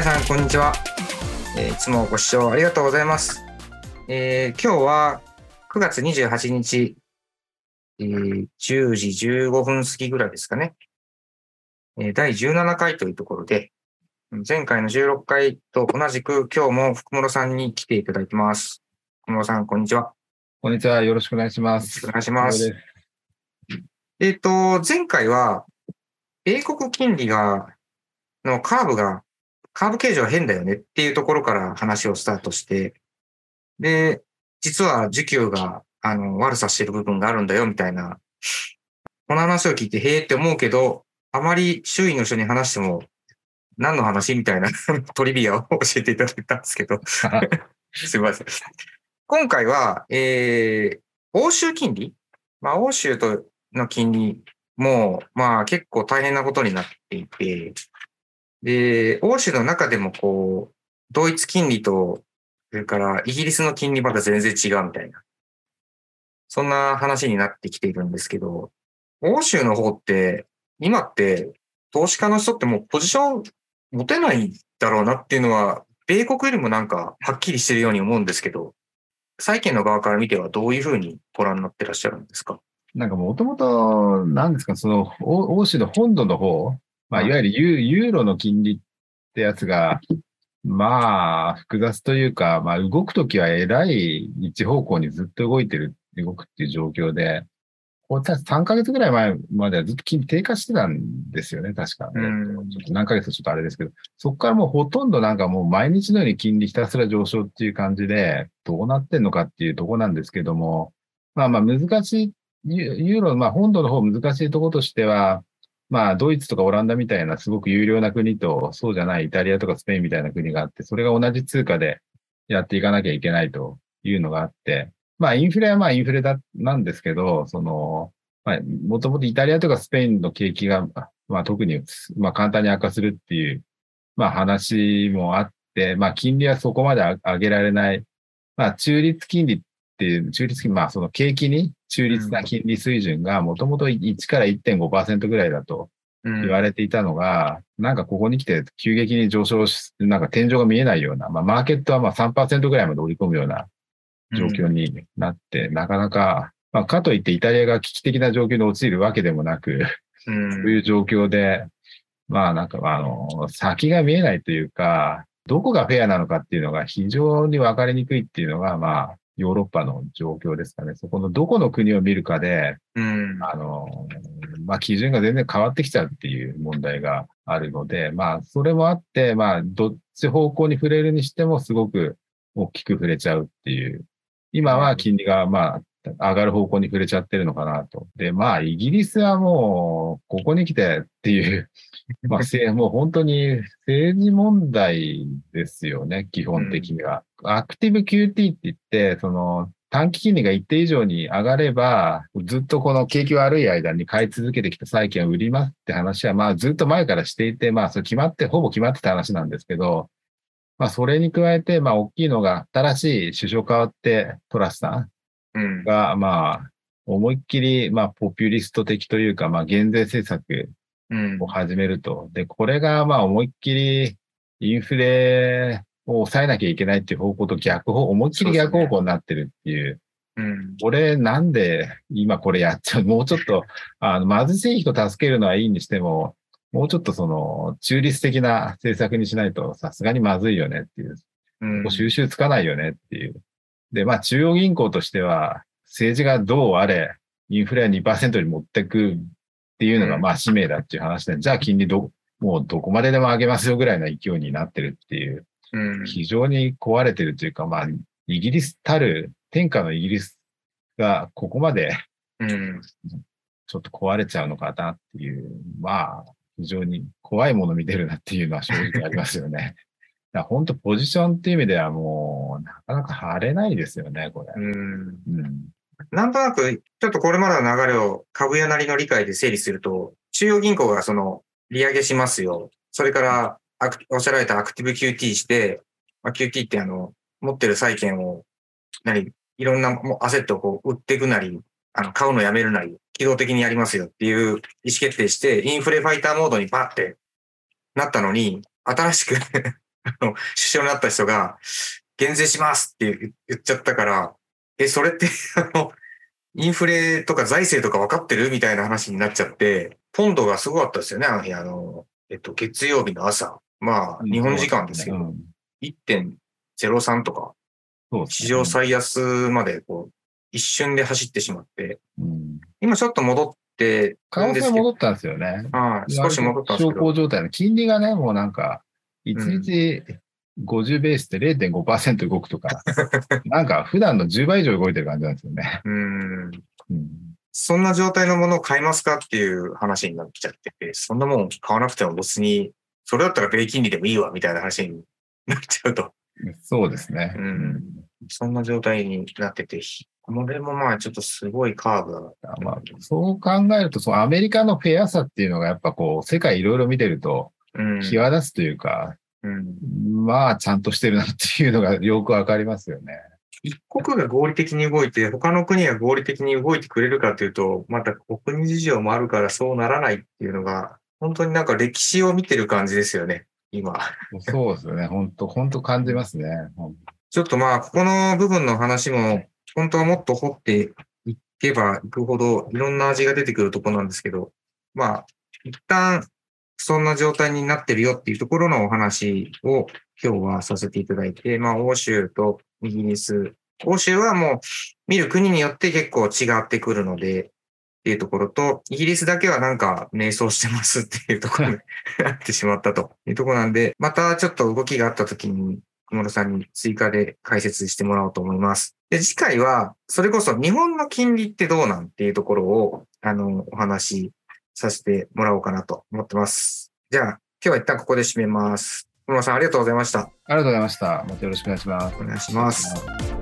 皆さん、こんにちは。えーいつもご視聴ありがとうございます。えー今日は9月28日、えー10時15分過ぎぐらいですかね。えー第17回というところで、前回の16回と同じく今日も福室さんに来ていただいてます。福室さん、こんにちは。こんにちは。よろしくお願いします。くお願いしますえっ、と、前回は、米国金利が、のカーブが、カーブ形状は変だよねっていうところから話をスタートして、で、実は需給が、あの、悪さしてる部分があるんだよみたいな、この話を聞いて、へーって思うけど、あまり周囲の人に話しても、何の話みたいな トリビアを教えていただいたんですけど、すみません。今回は、えー、欧州金利？まあ、欧州との金利も、まあ結構大変なことになっていて、で、欧州の中でもこう、ドイツ金利と、それからイギリスの金利まだ全然違うみたいな、そんな話になってきているんですけど、欧州の方って、今って投資家の人ってもうポジション持てないだろうなっていうのは、米国よりもなんかはっきりしてるように思うんですけど、債券の側から見てはどういうふうにご覧になってらっしゃるんですか？なんかもともと、なんですか、その、欧州の本土の方、まあ、はいいわゆるユユーロの金利ってやつが、まあ、複雑というか、まあ、動くときはえらい一方向にずっと動いてる、動くっていう状況で、これ確か3ヶ月ぐらい前まではずっと金利低下してたんですよね、確か。うんちょっと何ヶ月かちょっとあれですけど、そこからもうほとんどなんかもう毎日のように金利ひたすら上昇っていう感じで、どうなってんのかっていうところなんですけども、まあまあ難しい、ユユーロ、まあ本土の方難しいところとしては、まあドイツとかオランダみたいなすごく有料な国と、そうじゃないイタリアとかスペインみたいな国があって、それが同じ通貨でやっていかなきゃいけないというのがあって、まあインフレはまあインフレだ、なんですけど、その、まあ、もともとイタリアとかスペインの景気が、まあ特に、まあ簡単に悪化するっていう、まあ話もあって、まあ金利はそこまで上げられない。まあ中立金利っていう、中立金利、まあその景気に中立な金利水準がもともと1から1.5%ぐらいだとうん。言われていたのが、なんかここに来て急激に上昇し、なんか天井が見えないような、まあマーケットはまあ3%ぐらいまで織り込むような状況になって、なかなか、まあかといってイタリアが危機的な状況に陥るわけでもなく、うん。そういう状況で、まあなんかあの、先が見えないというか、どこがフェアなのかっていうのが非常に分かりにくいっていうのが、まあ、ヨーロッパの状況ですかね。そこのどこの国を見るかで、うんあの、まあ基準が全然変わってきちゃうっていう問題があるので、まあそれもあって、まあどっち方向に触れるにしてもすごく大きく触れちゃうっていう。今は金利がまあ上がる方向に触れちゃってるのかなと。で、まあイギリスはもうここに来てっていう、まあもう本当に政治問題ですよね、基本的には。アクティブ QT って言って、その短期金利が一定以上に上がれば、ずっとこの景気悪い間に買い続けてきた債券を売りますって話は、まあずっと前からしていて、まあそれ決まって、ほぼ決まってた話なんですけど、まあそれに加えて、まあ大きいのが、新しい首相変わってトラスさんうんんが、まあ思いっきり、まあポピュリスト的というか、まあ減税政策うんを始めると。で、これがまあ思いっきりインフレを抑えなきゃいけないっていう方向と逆方、思いっきり逆方向になってるっていう。うん俺なんで今これやっちゃう？もうちょっと、あの、貧しい人助けるのはいいにしても、もうちょっとその、中立的な政策にしないとさすがにまずいよねっていう。うん収集つかないよねっていう。で、まあ中央銀行としては、政治がどうあれ、インフレは2%に持ってくっていうのがうん。まあ使命だっていう話で、じゃあ金利ど、もうどこまででも上げますよぐらいの勢いになってるっていう、うん。非常に壊れてるというか、まあ、イギリスたる、天下のイギリスがここまでうん。ちょっと壊れちゃうのかなっていう、まあ、非常に怖いもの見てるなっていうのは正直ありますよね。だから本当ポジションっていう意味ではもう、なかなか晴れないですよね、これ。うんうん。なんとなく、ちょっとこれまでの流れを株屋なりの理解で整理すると、中央銀行がその、利上げしますよ。それから、おっしゃられたアクティブ QT して、まあ、QT ってあの、持ってる債券を、何、いろんなもうアセットをこう売っていくなり、あの、買うのやめるなり、機動的にやりますよっていう意思決定して、インフレファイターモードにパッてなったのに、新しくあの、首相になった人が、減税しますって言言っちゃったから、え、それって、あの、インフレとか財政とか分かってるみたいな話になっちゃって、ポンドがすごかったですよね、あの日、あの、えっと、月曜日の朝。まあ、日本時間ですけど、うん1.03とか、史上最安まで、こう、一瞬で走ってしまって、うん。今ちょっと戻ってる可能性戻ったんですよね。はい、少し戻ったんです小けど、康状態の金利がね、もうなんか、1日50ベースで0.5%動くとか、なんか普段の10倍以上動いてる感じなんですよね。うん、うん。そんな状態のものを買いますかっていう話になってきちゃってて、そんなもん買わなくても別に、それだったら米金利でもいいわ、みたいな話になっちゃうと、そうですね。うん。そんな状態になってて、これもまあちょっとすごいカーブが、まあ、そう考えると、そのアメリカのフェアさっていうのがやっぱこう、世界いろいろ見てると、うん、際立つというか、うんまあ、ちゃんとしてるなっていうのがよくわかりますよね。一国が合理的に動いて、他の国が合理的に動いてくれるかというと、また国事情もあるからそうならないっていうのが、本当になんか歴史を見てる感じですよね、今。そうですよね。本当本当感じますね。ちょっとまあ、ここの部分の話も、本当はもっと掘っていけばいくほど、いろんな味が出てくるところなんですけど、まあ、一旦、そんな状態になってるよっていうところのお話を今日はさせていただいて、まあ、欧州とイギリス。欧州はもう見る国によって結構違ってくるので、っていうところと、イギリスだけはなんか迷走してますっていうところになってしまったというところなんで、またちょっと動きがあった時に、小室さんに追加で解説してもらおうと思います。で、次回は、それこそ日本の金利ってどうなんっていうところを、あの、お話させてもらおうかなと思ってます。じゃあ、今日は一旦ここで締めます。小室さんありがとうございました。ありがとうございました。またよろしくお願いします。お願いします。